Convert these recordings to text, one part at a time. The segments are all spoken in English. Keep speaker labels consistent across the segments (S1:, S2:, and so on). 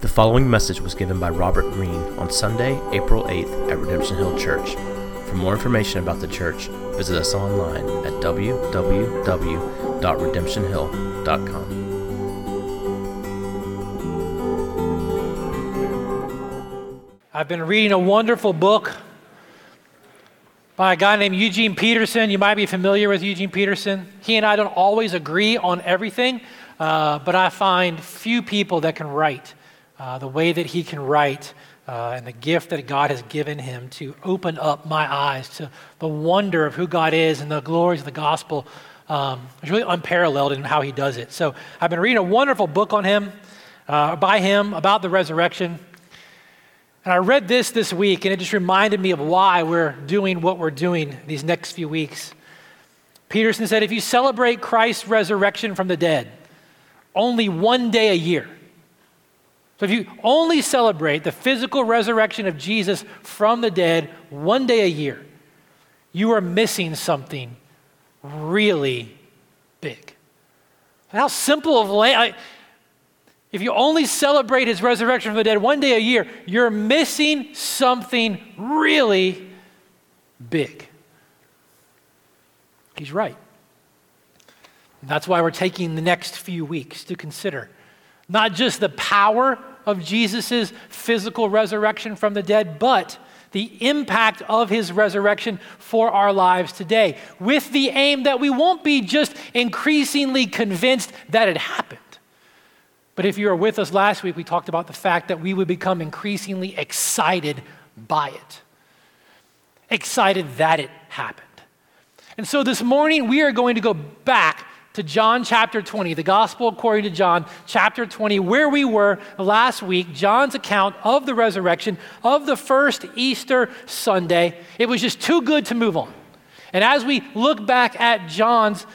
S1: The following message was given by Robert Greene on Sunday, April 8th at Redemption Hill Church. For more information about the church, visit us online at www.redemptionhill.com.
S2: I've been reading a wonderful book by a guy named Eugene Peterson. You might be familiar with Eugene Peterson. He and I don't always agree on everything, uh, but I find few people that can write uh, the way that he can write, uh, and the gift that God has given him to open up my eyes to the wonder of who God is and the glories of the gospel. Um, really unparalleled in how he does it. So I've been reading a wonderful book on him, uh, by him, about the resurrection. And I read this this week, and it just reminded me of why we're doing what we're doing these next few weeks. Peterson said, if you celebrate Christ's resurrection from the dead only one day a year, so if you only celebrate the physical resurrection of Jesus from the dead one day a year, you are missing something really big. How simple of la- if you only celebrate his resurrection from the dead one day a year, you're missing something really big. He's right. And that's why we're taking the next few weeks to consider not just the power of Jesus' physical resurrection from the dead, but the impact of his resurrection for our lives today, with the aim that we won't be just increasingly convinced that it happened. But if you were with us last week, we talked about the fact that we would become increasingly excited by it, excited that it happened. And so this morning, we are going to go back to John chapter 20, the gospel according to John chapter 20, where we were last week, John's account of the resurrection of the first Easter Sunday. It was just too good to move on. And as we look back at John's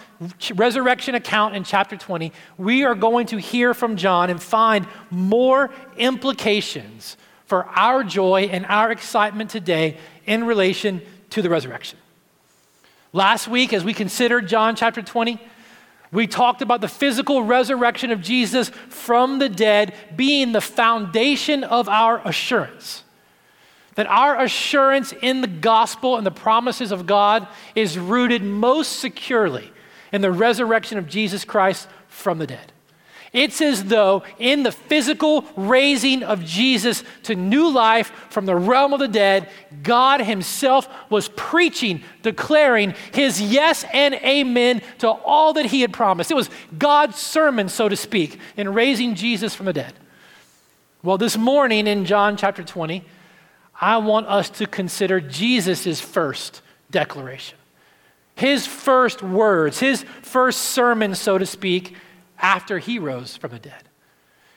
S2: resurrection account in chapter 20, we are going to hear from John and find more implications for our joy and our excitement today in relation to the resurrection. Last week, as we considered John chapter 20, we talked about the physical resurrection of Jesus from the dead being the foundation of our assurance. That our assurance in the gospel and the promises of God is rooted most securely in the resurrection of Jesus Christ from the dead. It's as though in the physical raising of Jesus to new life from the realm of the dead, God Himself was preaching, declaring His yes and amen to all that He had promised. It was God's sermon, so to speak, in raising Jesus from the dead. Well, this morning in John chapter 20, I want us to consider Jesus' first declaration. His first words, his first sermon, so to speak, after he rose from the dead.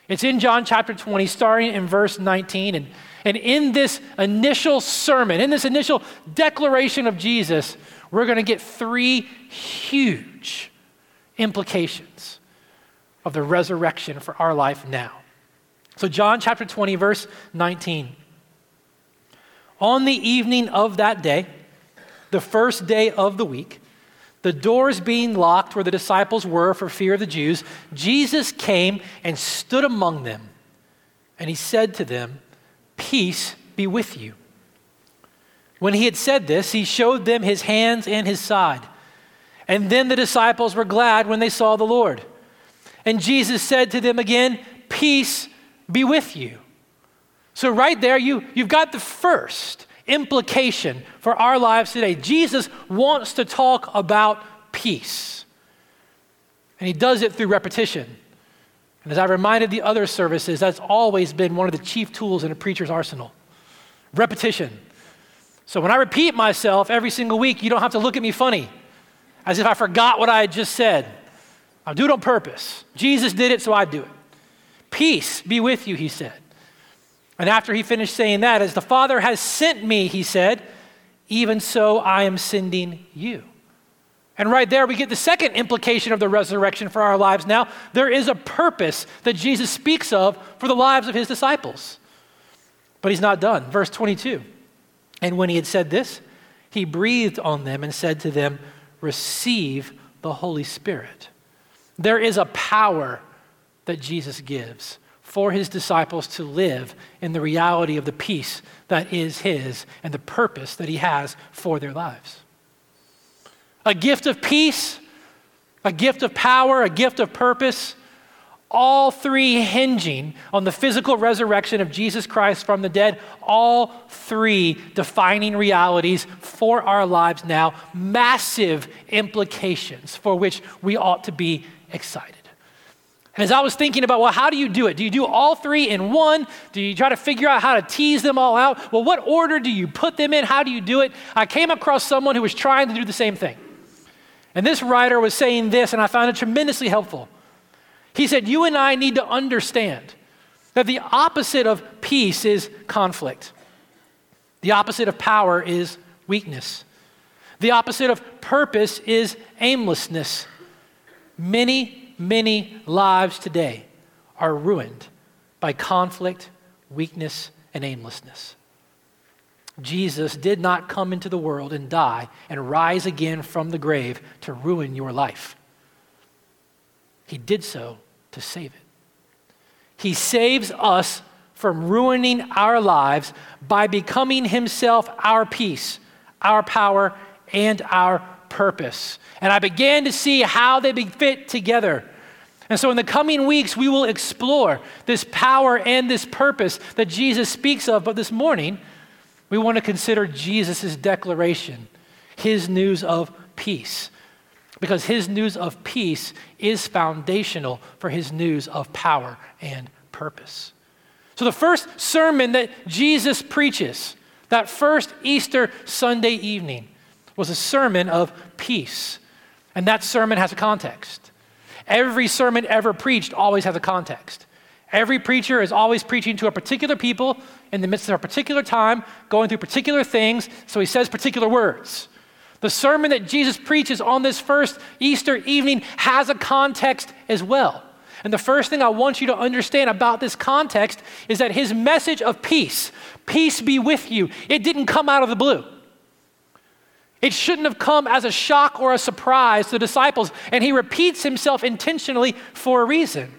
S2: It's in John chapter 20, starting in verse 19. And, and in this initial sermon, in this initial declaration of Jesus, we're going to get three huge implications of the resurrection for our life now. So, John chapter 20, verse 19. On the evening of that day, the first day of the week, the doors being locked where the disciples were for fear of the Jews, Jesus came and stood among them. And he said to them, Peace be with you. When he had said this, he showed them his hands and his side. And then the disciples were glad when they saw the Lord. And Jesus said to them again, Peace be with you. So, right there, you, you've got the first implication for our lives today. Jesus wants to talk about peace, and he does it through repetition. And as I reminded the other services, that's always been one of the chief tools in a preacher's arsenal repetition. So when I repeat myself every single week, you don't have to look at me funny as if I forgot what I had just said. I do it on purpose. Jesus did it, so I do it. Peace be with you, he said. And after he finished saying that, as the Father has sent me, he said, even so I am sending you. And right there, we get the second implication of the resurrection for our lives now. There is a purpose that Jesus speaks of for the lives of his disciples. But he's not done. Verse 22. And when he had said this, he breathed on them and said to them, Receive the Holy Spirit. There is a power that Jesus gives for his disciples to live in the reality of the peace that is his and the purpose that he has for their lives. A gift of peace, a gift of power, a gift of purpose, all three hinging on the physical resurrection of Jesus Christ from the dead, all three defining realities for our lives now, massive implications for which we ought to be excited. And as I was thinking about, well, how do you do it? Do you do all three in one? Do you try to figure out how to tease them all out? Well, what order do you put them in? How do you do it? I came across someone who was trying to do the same thing. And this writer was saying this, and I found it tremendously helpful. He said, You and I need to understand that the opposite of peace is conflict, the opposite of power is weakness, the opposite of purpose is aimlessness. Many many lives today are ruined by conflict, weakness, and aimlessness. Jesus did not come into the world and die and rise again from the grave to ruin your life. He did so to save it. He saves us from ruining our lives by becoming Himself our peace, our power, and our purpose. And I began to see how they fit together. And so, in the coming weeks, we will explore this power and this purpose that Jesus speaks of. But this morning, we want to consider Jesus' declaration, his news of peace. Because his news of peace is foundational for his news of power and purpose. So, the first sermon that Jesus preaches, that first Easter Sunday evening, was a sermon of peace. And that sermon has a context. Every sermon ever preached always has a context. Every preacher is always preaching to a particular people in the midst of a particular time, going through particular things, so he says particular words. The sermon that Jesus preaches on this first Easter evening has a context as well. And the first thing I want you to understand about this context is that his message of peace, peace be with you, it didn't come out of the blue. It shouldn't have come as a shock or a surprise to the disciples, and he repeats himself intentionally for a reason.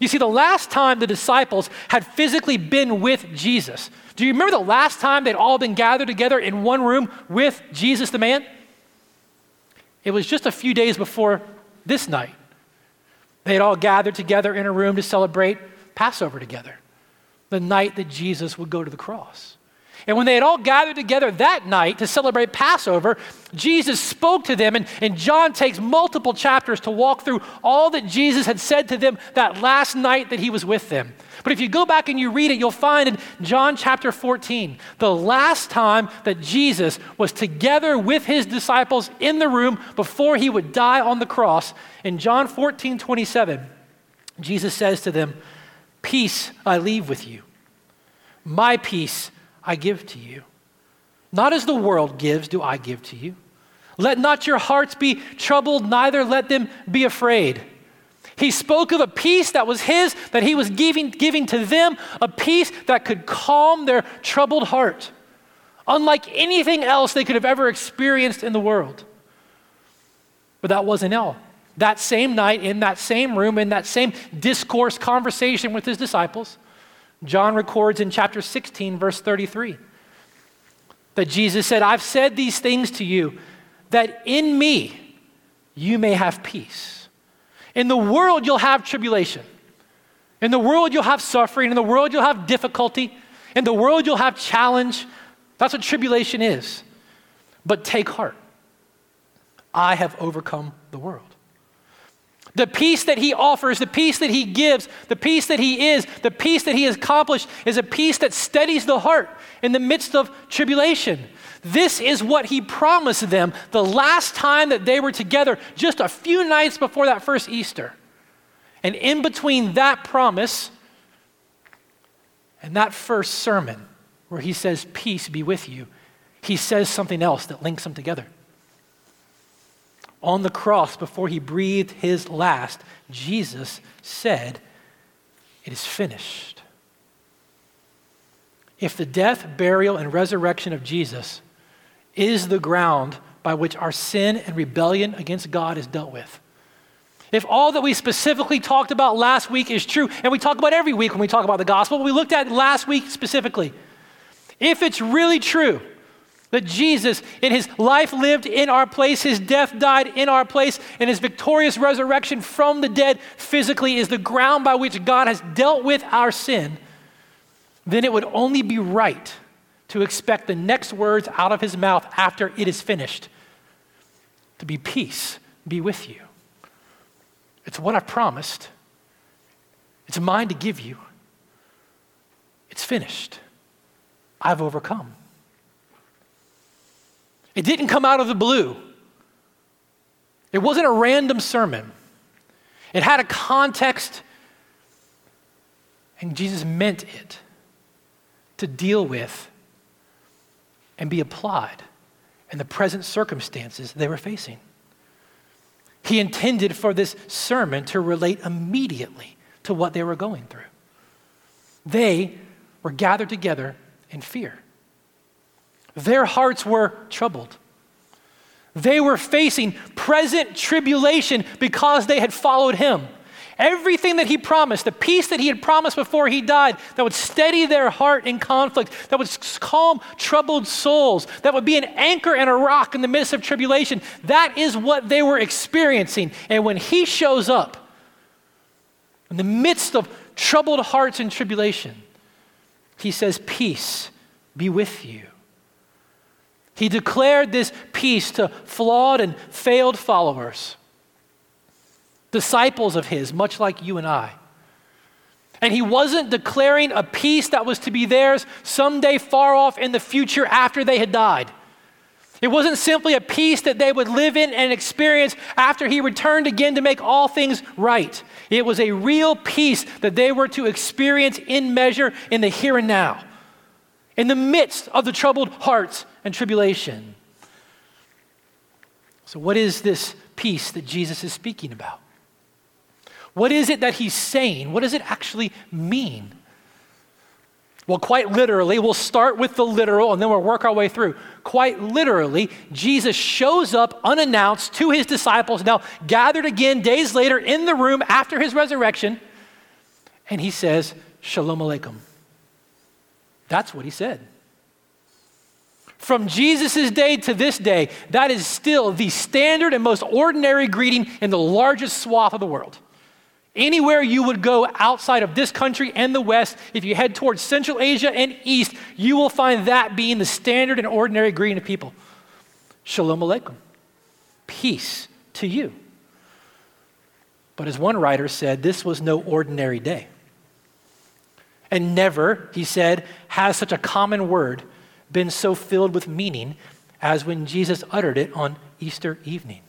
S2: You see, the last time the disciples had physically been with Jesus, do you remember the last time they'd all been gathered together in one room with Jesus the man? It was just a few days before this night. They had all gathered together in a room to celebrate Passover together, the night that Jesus would go to the cross. And when they had all gathered together that night to celebrate Passover, Jesus spoke to them, and, and John takes multiple chapters to walk through all that Jesus had said to them that last night that he was with them. But if you go back and you read it, you'll find in John chapter 14, the last time that Jesus was together with his disciples in the room before he would die on the cross, in John 14, 27, Jesus says to them, Peace I leave with you. My peace I give to you. Not as the world gives, do I give to you. Let not your hearts be troubled, neither let them be afraid. He spoke of a peace that was his, that he was giving, giving to them, a peace that could calm their troubled heart, unlike anything else they could have ever experienced in the world. But that wasn't all. That same night, in that same room, in that same discourse conversation with his disciples, John records in chapter 16, verse 33, that Jesus said, I've said these things to you that in me you may have peace. In the world, you'll have tribulation. In the world, you'll have suffering. In the world, you'll have difficulty. In the world, you'll have challenge. That's what tribulation is. But take heart. I have overcome the world. The peace that he offers, the peace that he gives, the peace that he is, the peace that he has accomplished is a peace that steadies the heart in the midst of tribulation. This is what he promised them the last time that they were together, just a few nights before that first Easter. And in between that promise and that first sermon, where he says, Peace be with you, he says something else that links them together on the cross before he breathed his last, Jesus said, It is finished. If the death, burial, and resurrection of Jesus is the ground by which our sin and rebellion against God is dealt with, if all that we specifically talked about last week is true, and we talk about every week when we talk about the gospel, we looked at last week specifically, if it's really true that Jesus, in his life lived in our place, his death died in our place, and his victorious resurrection from the dead physically is the ground by which God has dealt with our sin, then it would only be right to expect the next words out of his mouth after it is finished to be peace be with you. It's what I've promised. It's mine to give you. It's finished. I've overcome. It didn't come out of the blue. It wasn't a random sermon. It had a context, and Jesus meant it to deal with and be applied in the present circumstances they were facing. He intended for this sermon to relate immediately to what they were going through. They were gathered together in fear. Their hearts were troubled. They were facing present tribulation because they had followed him. Everything that he promised, the peace that he had promised before he died, that would steady their heart in conflict, that would calm troubled souls, that would be an anchor and a rock in the midst of tribulation, that is what they were experiencing. And when he shows up in the midst of troubled hearts and tribulation, he says, Peace be with you. He declared this peace to flawed and failed followers disciples of his, much like you and I. And he wasn't declaring a peace that was to be theirs someday far off in the future after they had died. It wasn't simply a peace that they would live in and experience after he returned again to make all things right. It was a real peace that they were to experience in measure in the here and now, in the midst of the troubled hearts and tribulation. So, what is this peace that Jesus is speaking about? What is it that he's saying? What does it actually mean? Well, quite literally, we'll start with the literal and then we'll work our way through. Quite literally, Jesus shows up unannounced to his disciples, now gathered again days later in the room after his resurrection, and he says, Shalom Aleichem. That's what he said. From Jesus' day to this day, that is still the standard and most ordinary greeting in the largest swath of the world. Anywhere you would go outside of this country and the West, if you head towards Central Asia and East, you will find that being the standard and ordinary greeting of people. Shalom Aleichem. Peace to you. But as one writer said, this was no ordinary day. And never, he said, has such a common word been so filled with meaning as when Jesus uttered it on Easter evening.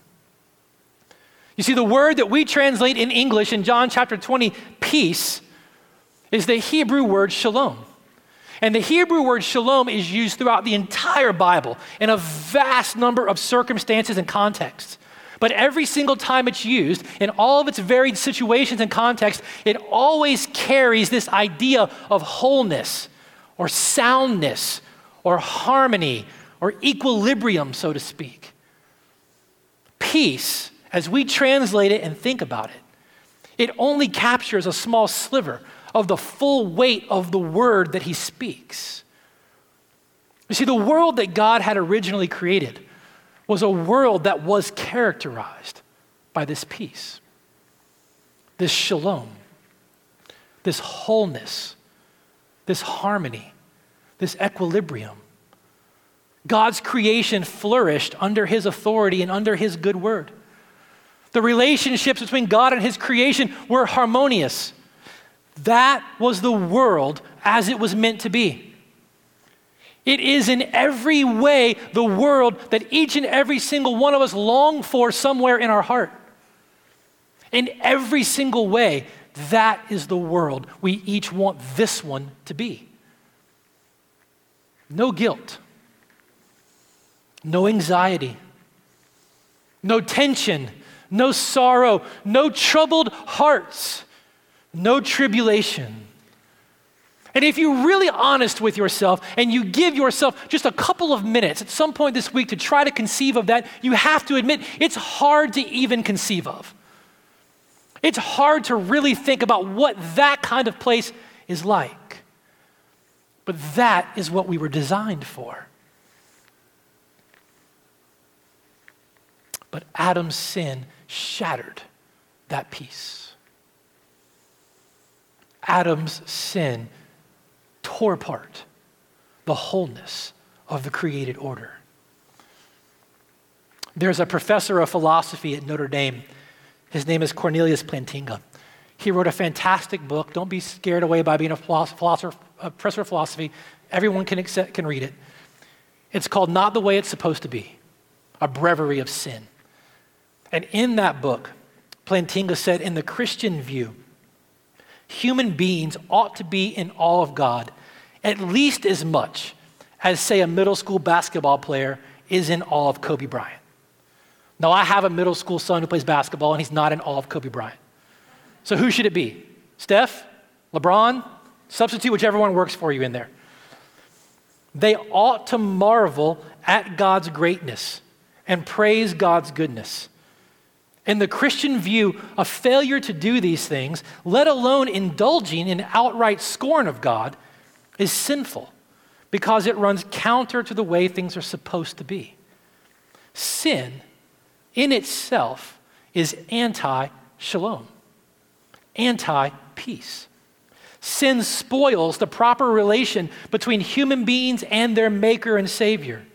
S2: You see, the word that we translate in English in John chapter 20, peace, is the Hebrew word shalom. And the Hebrew word shalom is used throughout the entire Bible in a vast number of circumstances and contexts. But every single time it's used, in all of its varied situations and contexts, it always carries this idea of wholeness or soundness or harmony or equilibrium, so to speak. Peace as we translate it and think about it, it only captures a small sliver of the full weight of the word that he speaks. You see, the world that God had originally created was a world that was characterized by this peace, this shalom, this wholeness, this harmony, this equilibrium. God's creation flourished under his authority and under his good word. The relationships between God and His creation were harmonious. That was the world as it was meant to be. It is in every way the world that each and every single one of us long for somewhere in our heart. In every single way, that is the world we each want this one to be. No guilt, no anxiety, no tension, no sorrow, no troubled hearts, no tribulation. And if you're really honest with yourself and you give yourself just a couple of minutes at some point this week to try to conceive of that, you have to admit it's hard to even conceive of. It's hard to really think about what that kind of place is like. But that is what we were designed for. But Adam's sin shattered that peace. Adam's sin tore apart the wholeness of the created order. There's a professor of philosophy at Notre Dame. His name is Cornelius Plantinga. He wrote a fantastic book. Don't be scared away by being a philosopher, a professor of philosophy. Everyone can, accept, can read it. It's called Not the Way It's Supposed to Be, a breviary of sin. And in that book, Plantinga said, in the Christian view, human beings ought to be in awe of God at least as much as, say, a middle school basketball player is in awe of Kobe Bryant. Now, I have a middle school son who plays basketball, and he's not in awe of Kobe Bryant. So, who should it be? Steph? LeBron? Substitute whichever one works for you in there. They ought to marvel at God's greatness and praise God's goodness. In the Christian view, a failure to do these things, let alone indulging in outright scorn of God, is sinful because it runs counter to the way things are supposed to be. Sin in itself is anti shalom, anti peace. Sin spoils the proper relation between human beings and their maker and savior.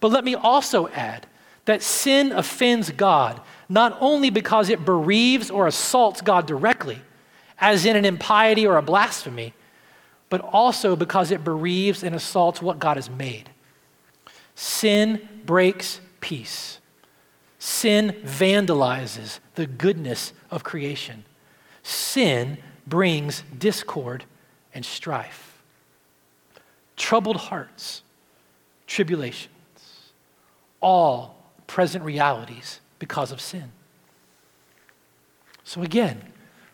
S2: But let me also add that sin offends God not only because it bereaves or assaults God directly, as in an impiety or a blasphemy, but also because it bereaves and assaults what God has made. Sin breaks peace. Sin vandalizes the goodness of creation. Sin brings discord and strife. Troubled hearts, tribulations, all present realities because of sin. So again,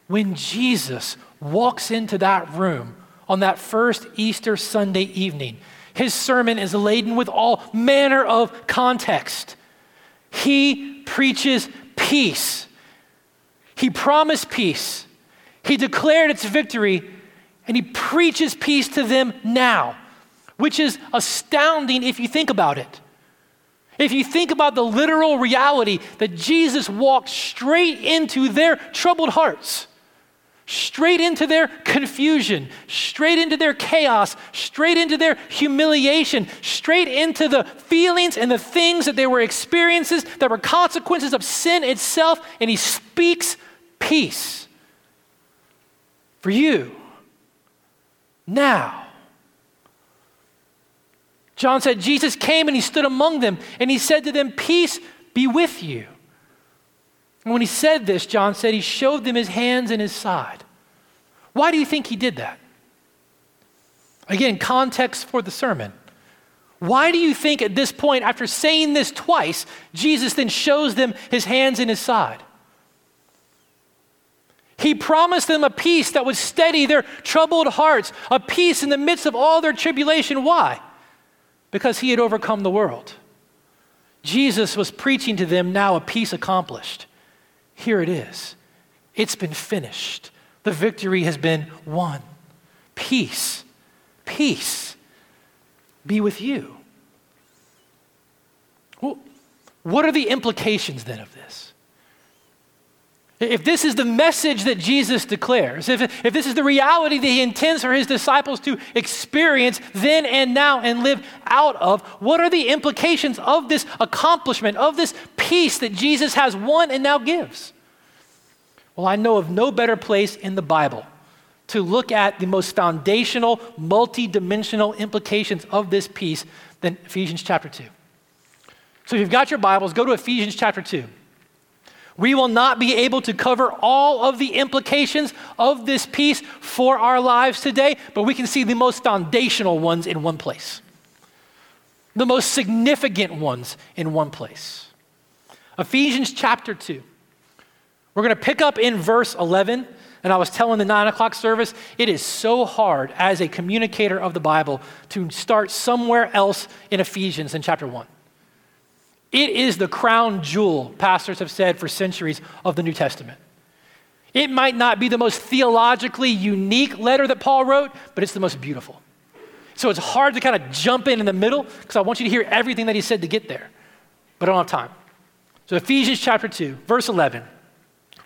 S2: when Jesus walks into that room on that first Easter Sunday evening, his sermon is laden with all manner of context. He preaches peace. He promised peace. He declared its victory, and he preaches peace to them now, which is astounding if you think about it. If you think about the literal reality that Jesus walked straight into their troubled hearts, straight into their confusion, straight into their chaos, straight into their humiliation, straight into the feelings and the things that they were experiences that were consequences of sin itself, and he speaks peace for you now. John said, Jesus came and he stood among them and he said to them, Peace be with you. And when he said this, John said he showed them his hands and his side. Why do you think he did that? Again, context for the sermon. Why do you think at this point, after saying this twice, Jesus then shows them his hands and his side? He promised them a peace that would steady their troubled hearts, a peace in the midst of all their tribulation. Why? because he had overcome the world. Jesus was preaching to them now a peace accomplished. Here it is. It's been finished. The victory has been won. Peace, peace be with you. Well, what are the implications then of this? If this is the message that Jesus declares, if, if this is the reality that he intends for his disciples to experience then and now and live out of, what are the implications of this accomplishment, of this peace that Jesus has won and now gives? Well, I know of no better place in the Bible to look at the most foundational, multi-dimensional implications of this peace than Ephesians chapter 2. So if you've got your Bibles, go to Ephesians chapter 2. We will not be able to cover all of the implications of this peace for our lives today, but we can see the most foundational ones in one place, the most significant ones in one place. Ephesians chapter 2. We're going to pick up in verse 11. And I was telling the nine o'clock service, it is so hard as a communicator of the Bible to start somewhere else in Ephesians in chapter 1. It is the crown jewel, pastors have said for centuries, of the New Testament. It might not be the most theologically unique letter that Paul wrote, but it's the most beautiful. So it's hard to kind of jump in in the middle because I want you to hear everything that he said to get there, but I don't have time. So, Ephesians chapter 2, verse 11,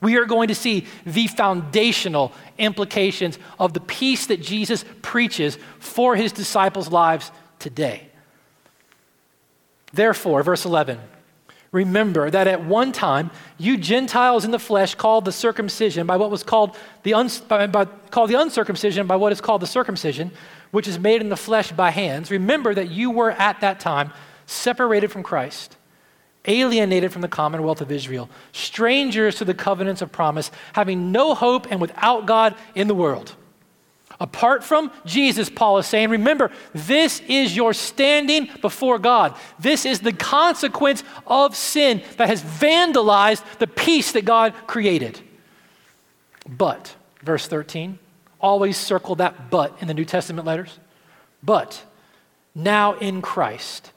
S2: we are going to see the foundational implications of the peace that Jesus preaches for his disciples' lives today. Therefore, verse 11, Remember that at one time, you Gentiles in the flesh called the circumcision by what was called the, by, by, called the uncircumcision by what is called the circumcision, which is made in the flesh by hands. Remember that you were at that time separated from Christ, alienated from the commonwealth of Israel, strangers to the covenants of promise, having no hope and without God in the world. Apart from Jesus, Paul is saying, remember, this is your standing before God. This is the consequence of sin that has vandalized the peace that God created. But, verse 13, always circle that but in the New Testament letters. But now in Christ,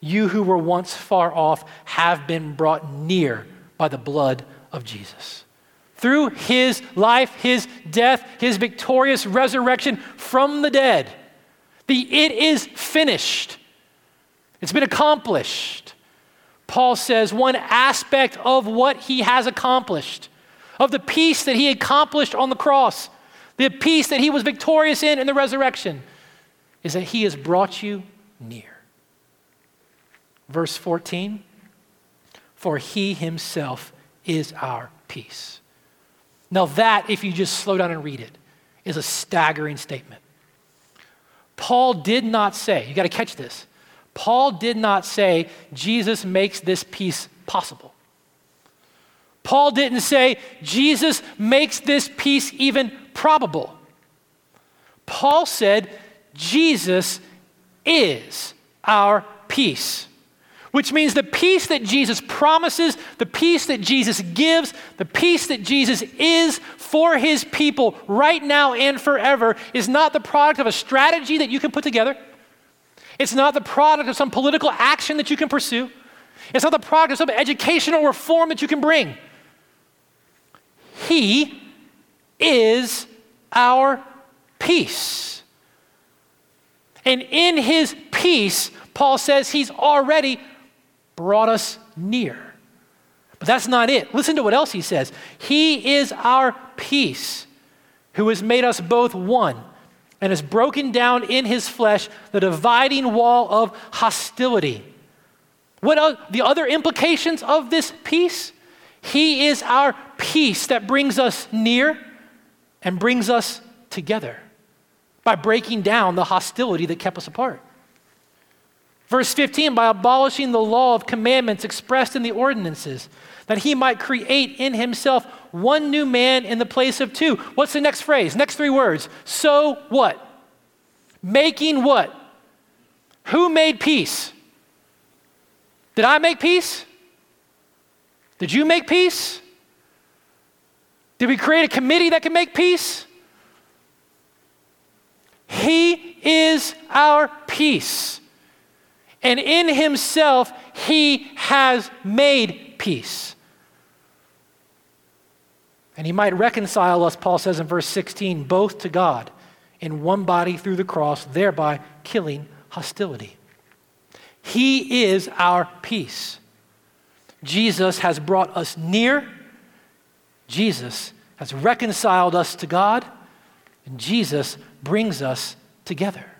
S2: you who were once far off have been brought near by the blood of Jesus. Through his life, his death, his victorious resurrection from the dead, the it is finished. It's been accomplished. Paul says one aspect of what he has accomplished, of the peace that he accomplished on the cross, the peace that he was victorious in in the resurrection, is that he has brought you near. Verse 14 For he himself is our peace. Now, that, if you just slow down and read it, is a staggering statement. Paul did not say, you got to catch this. Paul did not say, Jesus makes this peace possible. Paul didn't say, Jesus makes this peace even probable. Paul said, Jesus is our peace which means the peace that Jesus promises, the peace that Jesus gives, the peace that Jesus is for his people right now and forever is not the product of a strategy that you can put together. It's not the product of some political action that you can pursue. It's not the product of some educational reform that you can bring. He is our peace. And in his peace, Paul says he's already brought us near. But that's not it. Listen to what else he says. He is our peace, who has made us both one and has broken down in his flesh the dividing wall of hostility. What are the other implications of this peace? He is our peace that brings us near and brings us together by breaking down the hostility that kept us apart. Verse 15, by abolishing the law of commandments expressed in the ordinances, that he might create in himself one new man in the place of two. What's the next phrase? Next three words. So what? Making what? Who made peace? Did I make peace? Did you make peace? Did we create a committee that can make peace? He is our peace and in himself he has made peace. And he might reconcile us, Paul says in verse 16, both to God in one body through the cross, thereby killing hostility. He is our peace. Jesus has brought us near. Jesus has reconciled us to God. And Jesus brings us together.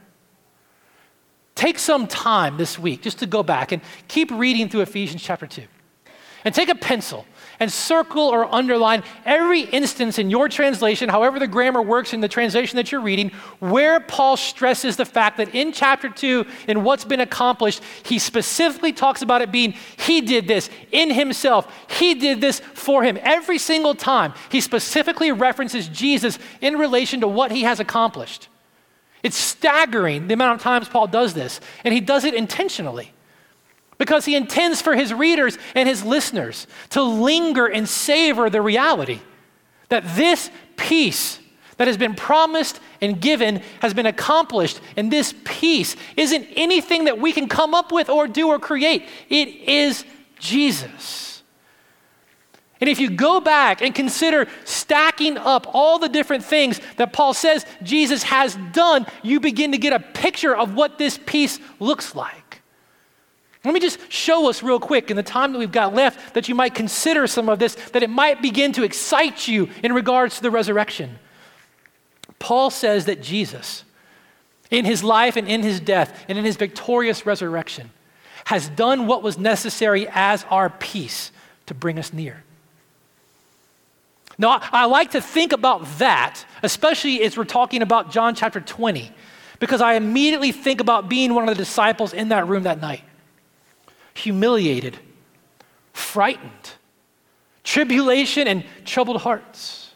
S2: Take some time this week just to go back and keep reading through Ephesians chapter 2. And take a pencil and circle or underline every instance in your translation, however the grammar works in the translation that you're reading, where Paul stresses the fact that in chapter 2, in what's been accomplished, he specifically talks about it being he did this in himself, he did this for him. Every single time, he specifically references Jesus in relation to what he has accomplished. It's staggering the amount of times Paul does this, and he does it intentionally because he intends for his readers and his listeners to linger and savor the reality that this peace that has been promised and given has been accomplished, and this peace isn't anything that we can come up with or do or create. It is Jesus. And if you go back and consider stacking up all the different things that Paul says Jesus has done, you begin to get a picture of what this peace looks like. Let me just show us real quick in the time that we've got left that you might consider some of this, that it might begin to excite you in regards to the resurrection. Paul says that Jesus, in his life and in his death and in his victorious resurrection, has done what was necessary as our peace to bring us near. Now, I like to think about that, especially as we're talking about John chapter 20, because I immediately think about being one of the disciples in that room that night. Humiliated, frightened, tribulation, and troubled hearts.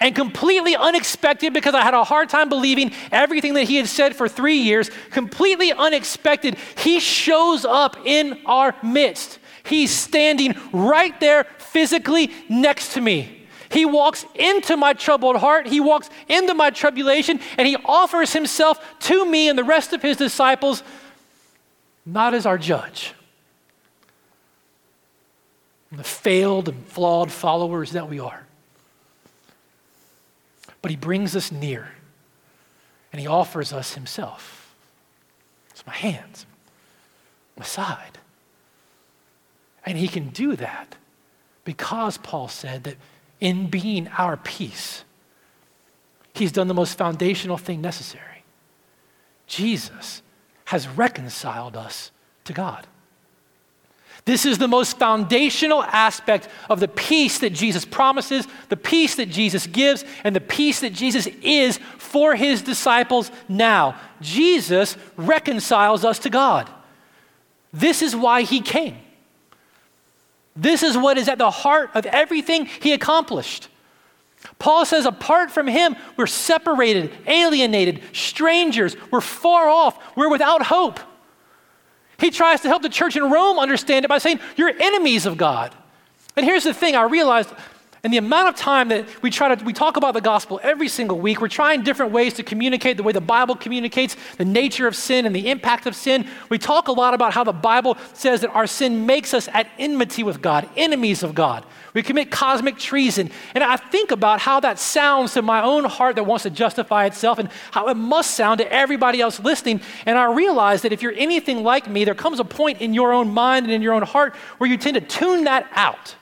S2: And completely unexpected because I had a hard time believing everything that he had said for three years. Completely unexpected, he shows up in our midst. He's standing right there physically next to me. He walks into my troubled heart, he walks into my tribulation, and he offers himself to me and the rest of his disciples, not as our judge. The failed and flawed followers that we are. But he brings us near and he offers us himself. It's my hands, my side. And he can do that because Paul said that in being our peace, he's done the most foundational thing necessary. Jesus has reconciled us to God. This is the most foundational aspect of the peace that Jesus promises, the peace that Jesus gives, and the peace that Jesus is for his disciples now. Jesus reconciles us to God. This is why he came. This is what is at the heart of everything he accomplished. Paul says, apart from him, we're separated, alienated, strangers, we're far off, we're without hope. He tries to help the church in Rome understand it by saying, You're enemies of God. And here's the thing I realized and the amount of time that we try to, we talk about the gospel every single week, we're trying different ways to communicate the way the Bible communicates the nature of sin and the impact of sin. We talk a lot about how the Bible says that our sin makes us at enmity with God, enemies of God. We commit cosmic treason. And I think about how that sounds to my own heart that wants to justify itself and how it must sound to everybody else listening. And I realize that if you're anything like me, there comes a point in your own mind and in your own heart where you tend to tune that out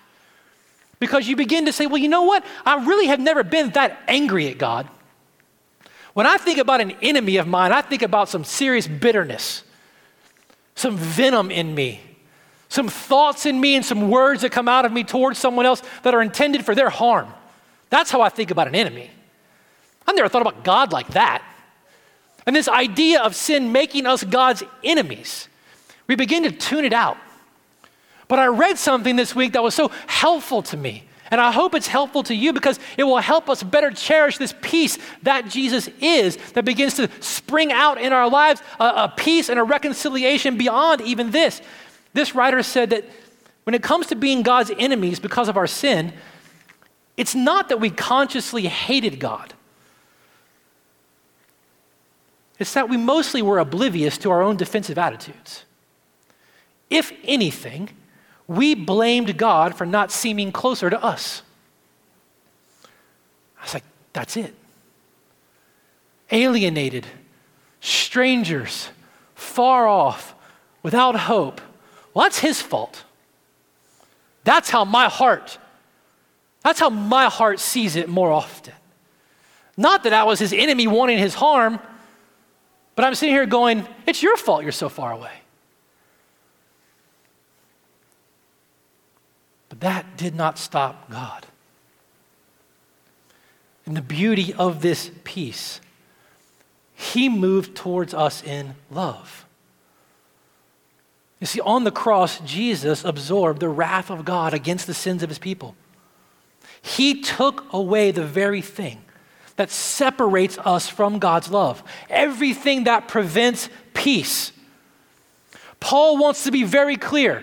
S2: because you begin to say, well, you know what? I really have never been that angry at God. When I think about an enemy of mine, I think about some serious bitterness, some venom in me, some thoughts in me, and some words that come out of me towards someone else that are intended for their harm. That's how I think about an enemy. I've never thought about God like that. And this idea of sin making us God's enemies, we begin to tune it out. But I read something this week that was so helpful to me. And I hope it's helpful to you because it will help us better cherish this peace that Jesus is, that begins to spring out in our lives a, a, peace and a reconciliation beyond even this. This writer said that when it comes to being God's enemies because of our sin, it's not that we consciously hated God, it's that we mostly were oblivious to our own defensive attitudes. If anything, we blamed God for not seeming closer to us. I was like, that's it. Alienated, strangers, far off, without hope. Well, that's his fault. That's how my heart, that's how my heart sees it more often. Not that I was his enemy wanting his harm, but I'm sitting here going, it's your fault you're so far away. But that did not stop God. And the beauty of this peace, He moved towards us in love. You see, on the cross, Jesus absorbed the wrath of God against the sins of His people. He took away the very thing that separates us from God's love, everything that prevents peace. Paul wants to be very clear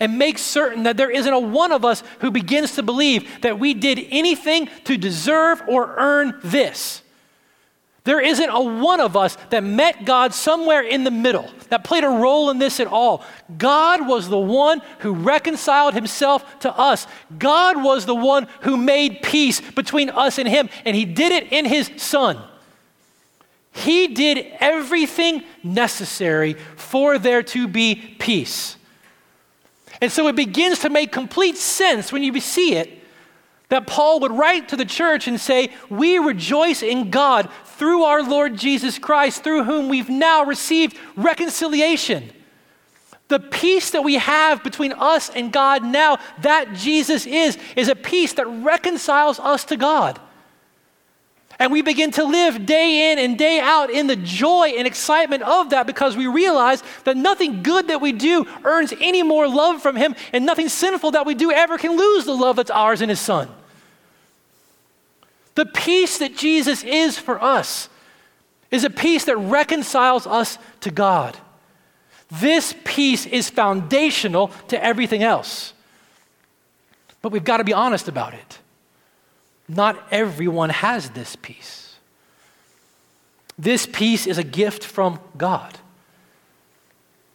S2: and make certain that there isn't a one of us who begins to believe that we did anything to deserve or earn this. There isn't a one of us that met God somewhere in the middle, that played a role in this at all. God was the one who reconciled himself to us. God was the one who made peace between us and him, and he did it in his Son. He did everything necessary for there to be peace. And so it begins to make complete sense when you see it that Paul would write to the church and say, We rejoice in God through our Lord Jesus Christ, through whom we've now received reconciliation. The peace that we have between us and God now, that Jesus is, is a peace that reconciles us to God. And we begin to live day in and day out in the joy and excitement of that because we realize that nothing good that we do earns any more love from Him, and nothing sinful that we do ever can lose the love that's ours in His Son. The peace that Jesus is for us is a peace that reconciles us to God. This peace is foundational to everything else. But we've got to be honest about it. Not everyone has this peace. This peace is a gift from God.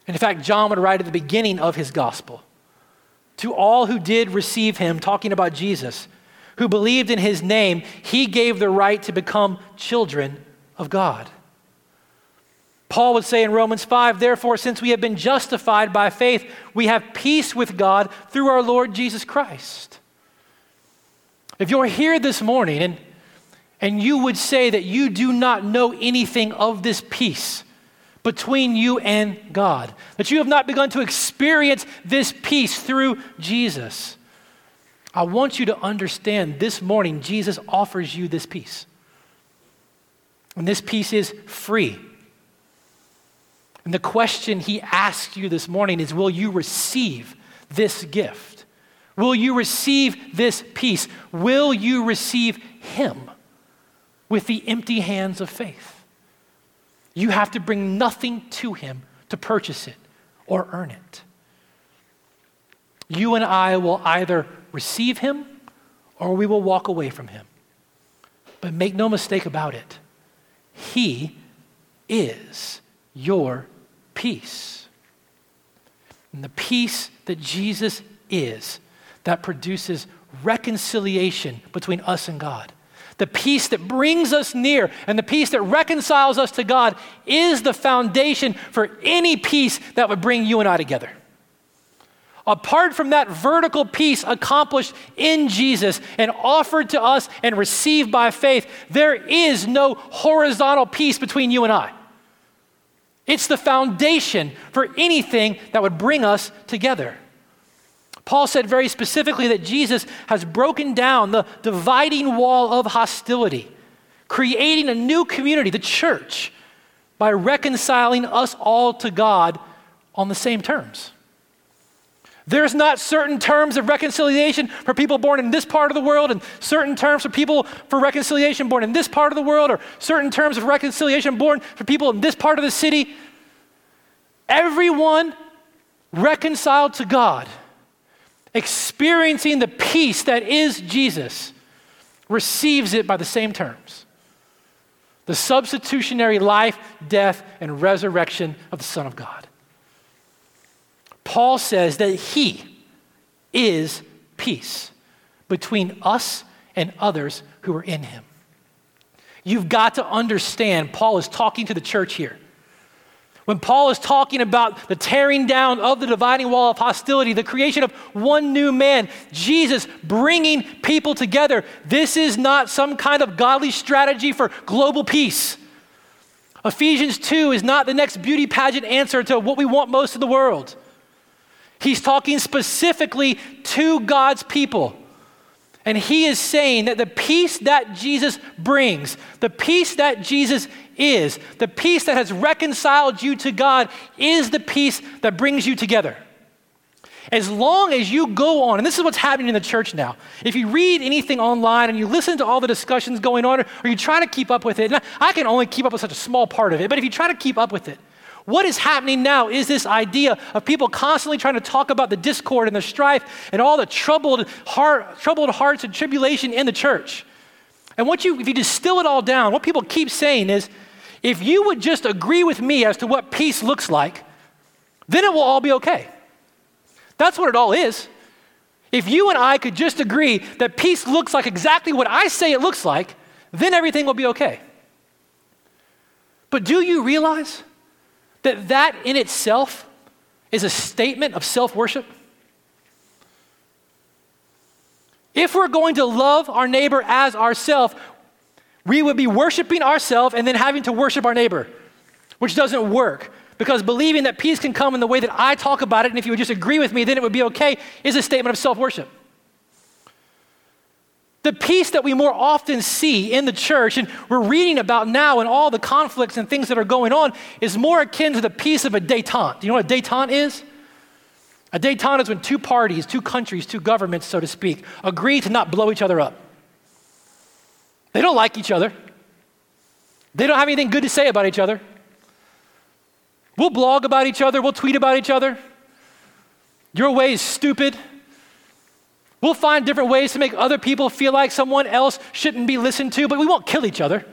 S2: And in fact, John would write at the beginning of his gospel to all who did receive him, talking about Jesus, who believed in his name, he gave the right to become children of God. Paul would say in Romans 5, therefore, since we have been justified by faith, we have peace with God through our Lord Jesus Christ. If you're here this morning and, and you would say that you do not know anything of this peace between you and God, that you have not begun to experience this peace through Jesus, I want you to understand this morning, Jesus offers you this peace. And this peace is free. And the question he asks you this morning is Will you receive this gift? Will you receive this peace? Will you receive him with the empty hands of faith? You have to bring nothing to him to purchase it or earn it. You and I will either receive him or we will walk away from him. But make no mistake about it, he is your peace. And the peace that Jesus is, that produces reconciliation between us and God. The peace that brings us near and the peace that reconciles us to God is the foundation for any peace that would bring you and I together. Apart from that vertical peace accomplished in Jesus and offered to us and received by faith, there is no horizontal peace between you and I. It's the foundation for anything that would bring us together. Paul said very specifically that Jesus has broken down the dividing wall of hostility, creating a new community, the church, by reconciling us all to God on the same terms. There's not certain terms of reconciliation for people born in this part of the world, and certain terms for people for reconciliation born in this part of the world, or certain terms of reconciliation born for people in this part of the city. Everyone reconciled to God, experiencing the peace that is Jesus, receives it by the same terms the substitutionary life, death, and resurrection of the Son of God. Paul says that he is peace between us and others who are in him. You've got to understand, Paul is talking to the church here. When Paul is talking about the tearing down of the dividing wall of hostility, the creation of one new man, Jesus bringing people together, this is not some kind of godly strategy for global peace. Ephesians 2 is not the next beauty pageant answer to what we want most of the world. He's talking specifically to God's people. And he is saying that the peace that Jesus brings, the peace that Jesus is, the peace that has reconciled you to God, is the peace that brings you together. As long as you go on, and this is what's happening in the church now. If you read anything online and you listen to all the discussions going on, or you try to keep up with it, I can only keep up with such a small part of it, but if you try to keep up with it, what is happening now is this idea of people constantly trying to talk about the discord and the strife and all the troubled, heart, troubled hearts and tribulation in the church. And what you, if you distill it all down, what people keep saying is if you would just agree with me as to what peace looks like, then it will all be okay. That's what it all is. If you and I could just agree that peace looks like exactly what I say it looks like, then everything will be okay. But do you realize that that in itself is a statement of self worship? If we're going to love our neighbor as ourselves, we would be worshiping ourselves and then having to worship our neighbor, which doesn't work. Because believing that peace can come in the way that I talk about it, and if you would just agree with me, then it would be okay, is a statement of self worship. The peace that we more often see in the church, and we're reading about now and all the conflicts and things that are going on, is more akin to the peace of a detente. Do you know what a detente is? A detente is when two parties, two countries, two governments, so to speak, agree to not blow each other up. They don't like each other, they don't have anything good to say about each other. We'll blog about each other, we'll tweet about each other. Your way is stupid. We'll find different ways to make other people feel like someone else shouldn't be listened to, but we won't kill each other.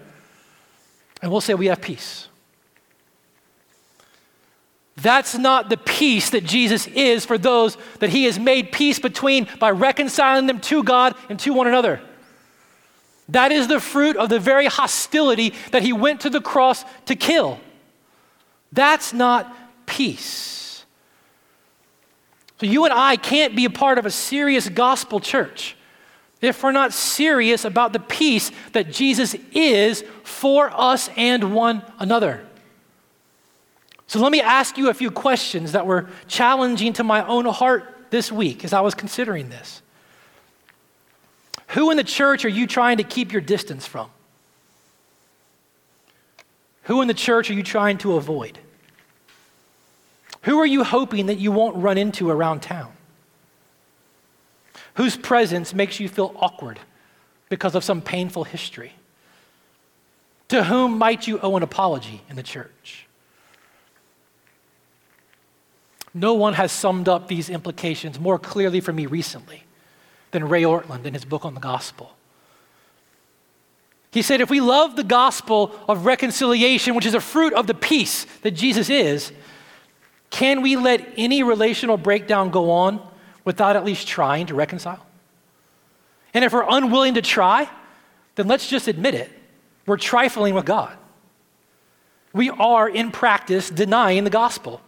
S2: And we'll say we have peace. That's not the peace that Jesus is for those that he has made peace between by reconciling them to God and to one another. That is the fruit of the very hostility that he went to the cross to kill. That's not peace. So you and I can't be a part of a serious gospel church if we're not serious about the peace that Jesus is for us and one another. So let me ask you a few questions that were challenging to my own heart this week as I was considering this. Who in the church are you trying to keep your distance from? Who in the church are you trying to avoid? Who are you hoping that you won't run into around town? Whose presence makes you feel awkward because of some painful history? To whom might you owe an apology in the church? No one has summed up these implications more clearly for me recently than Ray Ortlund in his book on the gospel. He said, if we love the gospel of reconciliation, which is a fruit of the peace that Jesus is, can we let any relational breakdown go on without at least trying to reconcile? And if we're unwilling to try, then let's just admit it. We're trifling with God. We are, in practice, denying the gospel.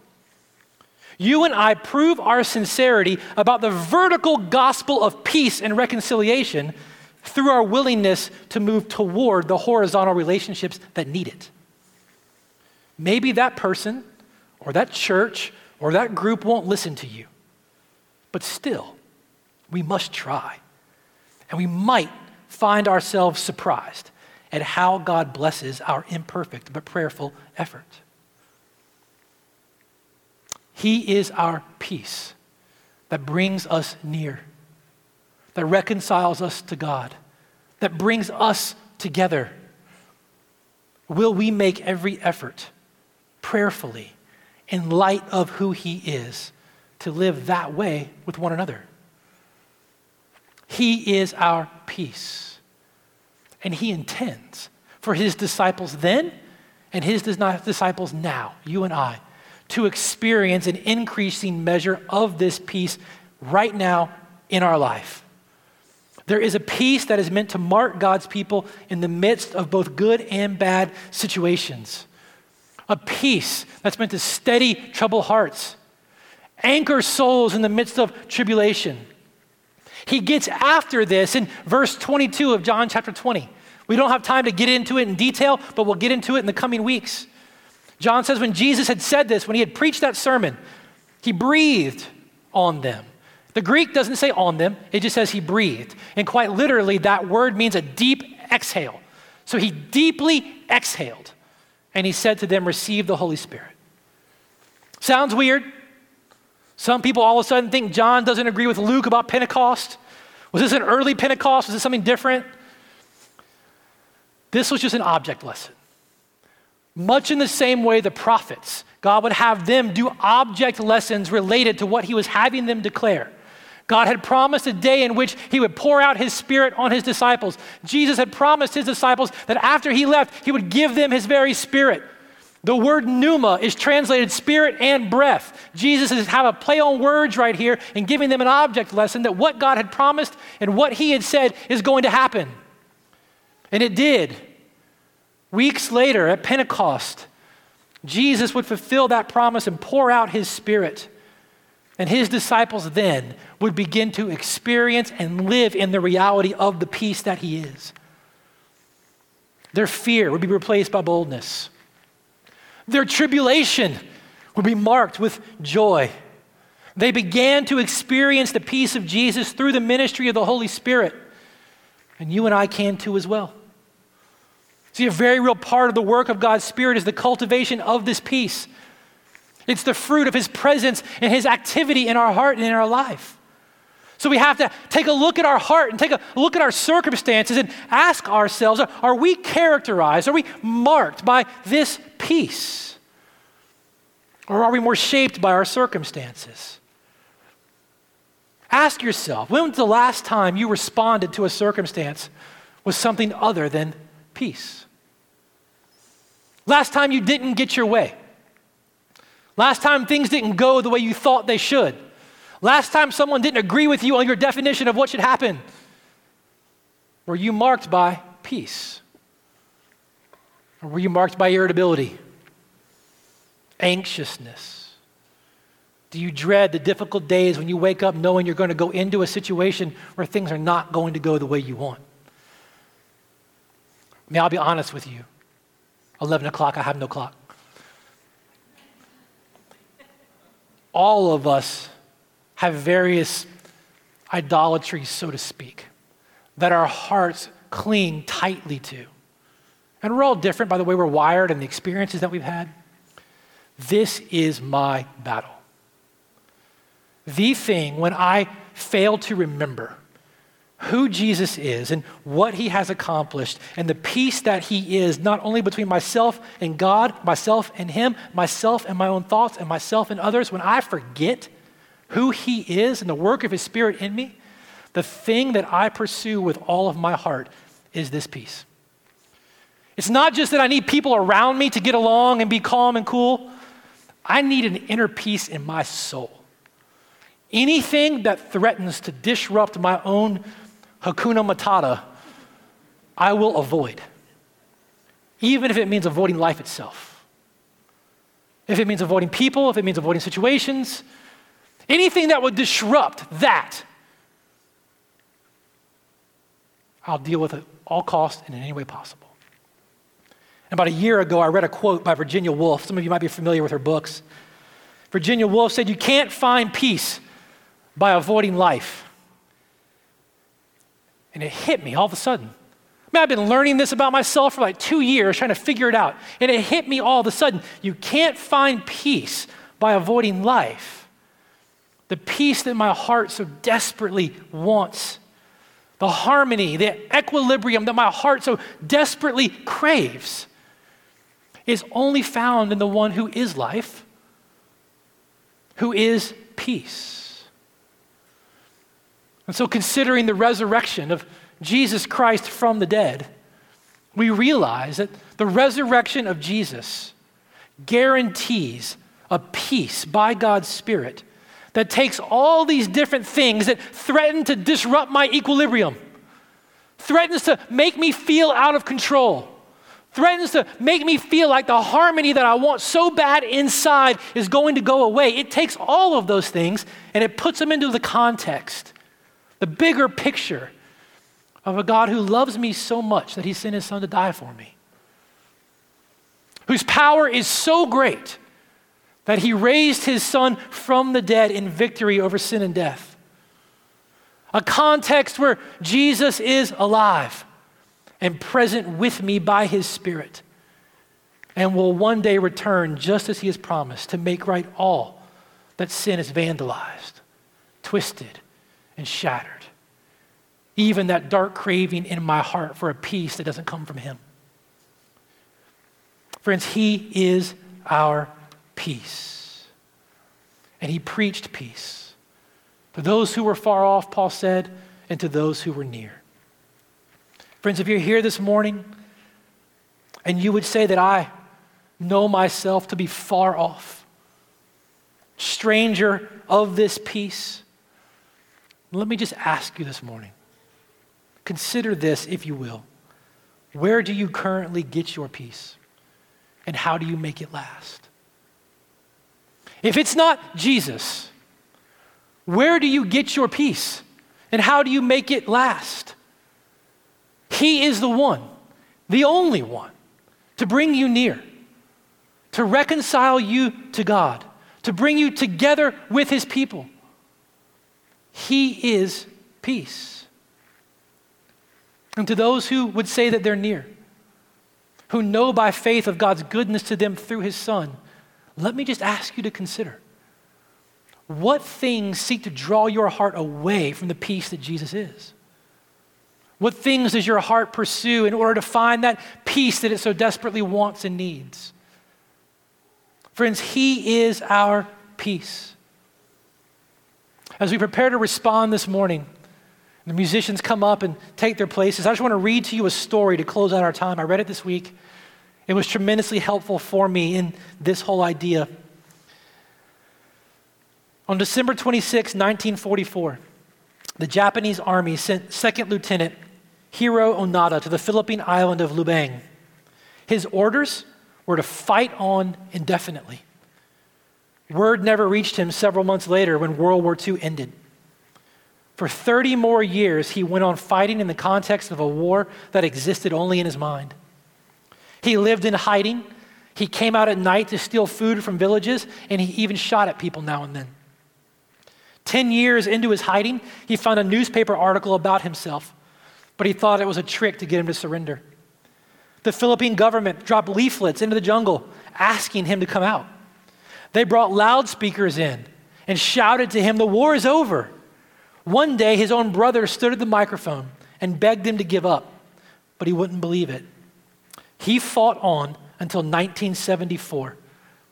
S2: You and I prove our sincerity about the vertical gospel of peace and reconciliation through our willingness to move toward the horizontal relationships that need it. Maybe that person or that church or that group won't listen to you. But still, we must try. And we might find ourselves surprised at how God blesses our imperfect but prayerful effort. He is our peace that brings us near, that reconciles us to God, that brings us together. Will we make every effort prayerfully in light of who He is to live that way with one another. He is our peace. And He intends for His disciples then and His disciples now, you and I, to experience an increasing measure of this peace right now in our life. There is a peace that is meant to mark God's people in the midst of both good and bad situations a peace that's meant to steady troubled hearts, anchor souls in the midst of tribulation. He gets after this in verse 22 of John chapter 20. We don't have time to get into it in detail, but we'll get into it in the coming weeks. John says when Jesus had said this, when he had preached that sermon, he breathed on them. The Greek doesn't say on them, it just says he breathed. And quite literally, that word means a deep exhale. So he deeply exhaled and he said to them, Receive the Holy Spirit. Sounds weird. Some people all of a sudden think John doesn't agree with Luke about Pentecost. Was this an early Pentecost? Was this something different? This was just an object lesson. Much in the same way the prophets, God would have them do object lessons related to what he was having them declare. God had promised a day in which he would pour out his spirit on his disciples. Jesus had promised his disciples that after he left, he would give them his very spirit. The word pneuma is translated spirit and breath. Jesus is have a play on words right here and giving them an object lesson that what God had promised and what he had said is going to happen. And it did. Weeks later at Pentecost, Jesus would fulfill that promise and pour out his spirit. And his disciples then would begin to experience and live in the reality of the peace that he is. Their fear would be replaced by boldness. Their tribulation would be marked with joy. They began to experience the peace of Jesus through the ministry of the Holy Spirit. And you and I can too as well. See, a very real part of the work of God's Spirit is the cultivation of this peace. It's the fruit of His presence and His activity in our heart and in our life. So we have to take a look at our heart and take a look at our circumstances and ask ourselves are we characterized, are we marked by this peace? Or are we more shaped by our circumstances? Ask yourself when was the last time you responded to a circumstance with something other than peace? Last time you didn't get your way. Last time things didn't go the way you thought they should. Last time someone didn't agree with you on your definition of what should happen. Were you marked by peace? Or were you marked by irritability, anxiousness? Do you dread the difficult days when you wake up knowing you're going to go into a situation where things are not going to go the way you want? I mean, I'll be honest with you. 11 o'clock, I have no clock. All of us have various idolatries, so to speak, that our hearts cling tightly to. And we're all different by the way we're wired and the experiences that we've had. This is my battle. The thing when I fail to remember who Jesus is and what he has accomplished and the peace that he is, not only between myself and God, myself and him, myself and my own thoughts, and myself and others, when I forget who he is and the work of his spirit in me, the thing that I pursue with all of my heart is this peace. It's not just that I need people around me to get along and be calm and cool. I need an inner peace in my soul. Anything that threatens to disrupt my own Hakuna Matata, I will avoid, even if it means avoiding life itself. If it means avoiding people, if it means avoiding situations, anything that would disrupt that, I'll deal with it all cost and in any way possible. About a year ago, I read a quote by Virginia Woolf. Some of you might be familiar with her books. Virginia Woolf said, You can't find peace by avoiding life. And it hit me all of a sudden. I mean, I've been learning this about myself for like two years, trying to figure it out. And it hit me all of a sudden. You can't find peace by avoiding life. The peace that my heart so desperately wants, the harmony, the equilibrium that my heart so desperately craves, is only found in the one who is life, who is peace. And so, considering the resurrection of Jesus Christ from the dead, we realize that the resurrection of Jesus guarantees a peace by God's Spirit that takes all these different things that threaten to disrupt my equilibrium, threatens to make me feel out of control, threatens to make me feel like the harmony that I want so bad inside is going to go away. It takes all of those things and it puts them into the context the bigger picture of a God who loves me so much that he sent his son to die for me, whose power is so great that he raised his son from the dead in victory over sin and death. A context where Jesus is alive and present with me by his Spirit and will one day return just as he has promised to make right all that sin has vandalized, twisted, and shattered. Even that dark craving in my heart for a peace that doesn't come from Him. Friends, He is our peace. And He preached peace. To those who were far off, Paul said, and to those who were near. Friends, if you're here this morning and you would say that I know myself to be far off, stranger of this peace, let me just ask you this morning consider this, if you will. Where do you currently get your peace? And how do you make it last? If it's not Jesus, where do you get your peace? And how do you make it last? He is the one, the only one, to bring you near, to reconcile you to God, to bring you together with His people. He is peace. And to those who would say that they're near, who know by faith of God's goodness to them through His Son, let me just ask you to consider what things seek to draw your heart away from the peace that Jesus is? What things does your heart pursue in order to find that peace that it so desperately wants and needs? Friends, He is our peace. As we prepare to respond this morning, the musicians come up and take their places. I just want to read to you a story to close out our time. I read it this week. It was tremendously helpful for me in this whole idea. On December 26, 1944, the Japanese army sent Second Lieutenant Hiro Onoda to the Philippine island of Lubang. His orders were to fight on indefinitely. Word never reached him several months later when World War II ended. For 30 more years, he went on fighting in the context of a war that existed only in his mind. He lived in hiding. He came out at night to steal food from villages, and he even shot at people now and then. Ten years into his hiding, he found a newspaper article about himself, but he thought it was a trick to get him to surrender. The Philippine government dropped leaflets into the jungle asking him to come out. They brought loudspeakers in and shouted to him, The war is over. One day, his own brother stood at the microphone and begged him to give up, but he wouldn't believe it. He fought on until 1974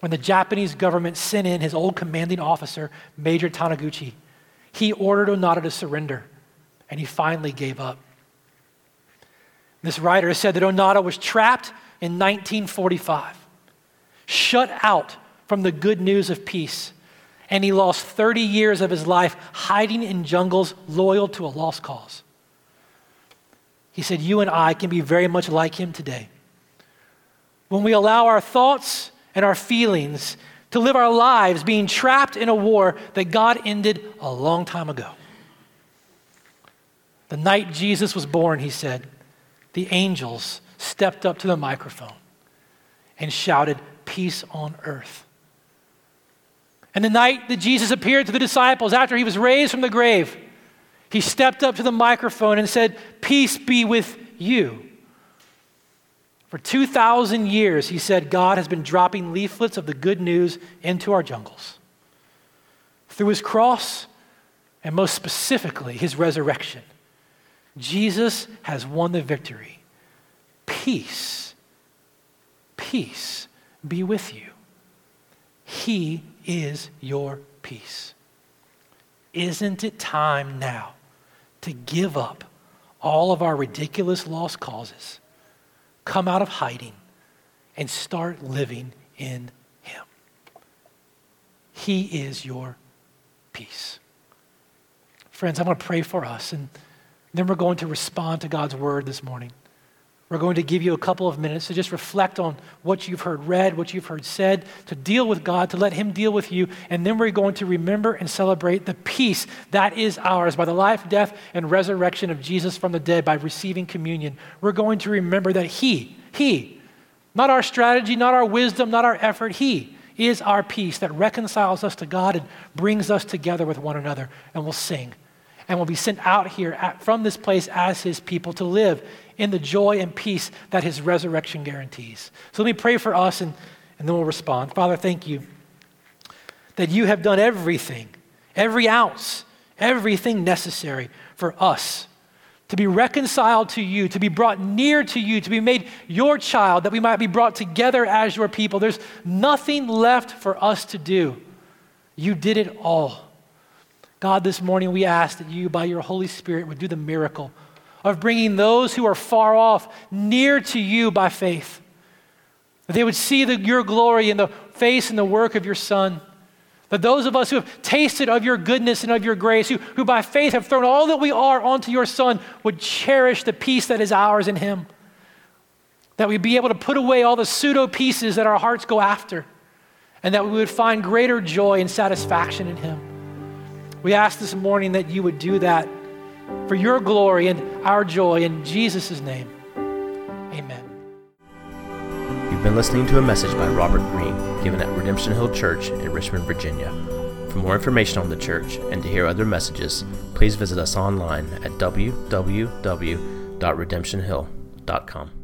S2: when the Japanese government sent in his old commanding officer, Major Taniguchi. He ordered Onoda to surrender, and he finally gave up. This writer said that Onoda was trapped in 1945, shut out from the good news of peace, and he lost 30 years of his life hiding in jungles loyal to a lost cause. He said, You and I can be very much like him today. When we allow our thoughts and our feelings to live our lives being trapped in a war that God ended a long time ago. The night Jesus was born, he said, the angels stepped up to the microphone and shouted, Peace on earth. And the night that Jesus appeared to the disciples after he was raised from the grave, he stepped up to the microphone and said, Peace be with you. For 2,000 years, he said, God has been dropping leaflets of the good news into our jungles. Through his cross, and most specifically, his resurrection, Jesus has won the victory. Peace, peace be with you. He is your peace. Isn't it time now to give up all of our ridiculous lost causes? come out of hiding and start living in Him. He is your peace. Friends, I'm going to pray for us, and then we're going to respond to God's word this morning. We're going to give you a couple of minutes to just reflect on what you've heard read, what you've heard said, to deal with God, to let Him deal with you. And then we're going to remember and celebrate the peace that is ours by the life, death, and resurrection of Jesus from the dead by receiving communion. We're going to remember that He, He, not our strategy, not our wisdom, not our effort, He is our peace that reconciles us to God and brings us together with one another. And we'll sing and we'll be sent out here at, from this place as his people to live in the joy and peace that his resurrection guarantees. So let me pray for us and, and then we'll respond. Father, thank you that you have done everything, every ounce, everything necessary for us to be reconciled to you, to be brought near to you, to be made your child, that we might be brought together as your people. There's nothing left for us to do. You did it all. God, this morning we ask that you, by your Holy Spirit, would do the miracle of bringing those who are far off near to you by faith. That they would see the, your glory in the face and the work of your Son. That those of us who have tasted of your goodness and of your grace, who, who by faith have thrown all that we are onto your Son, would cherish the peace that is ours in Him. That we'd be able to put away all the pseudo pieces that our hearts go after, and that we would find greater joy and satisfaction in Him. We ask this morning that you would do that for your glory and our joy in Jesus' name. Amen.
S1: You've been listening to a message by Robert Greene given at Redemption Hill Church in Richmond, Virginia. For more information on the church and to hear other messages, please visit us online at www.redemptionhill.com.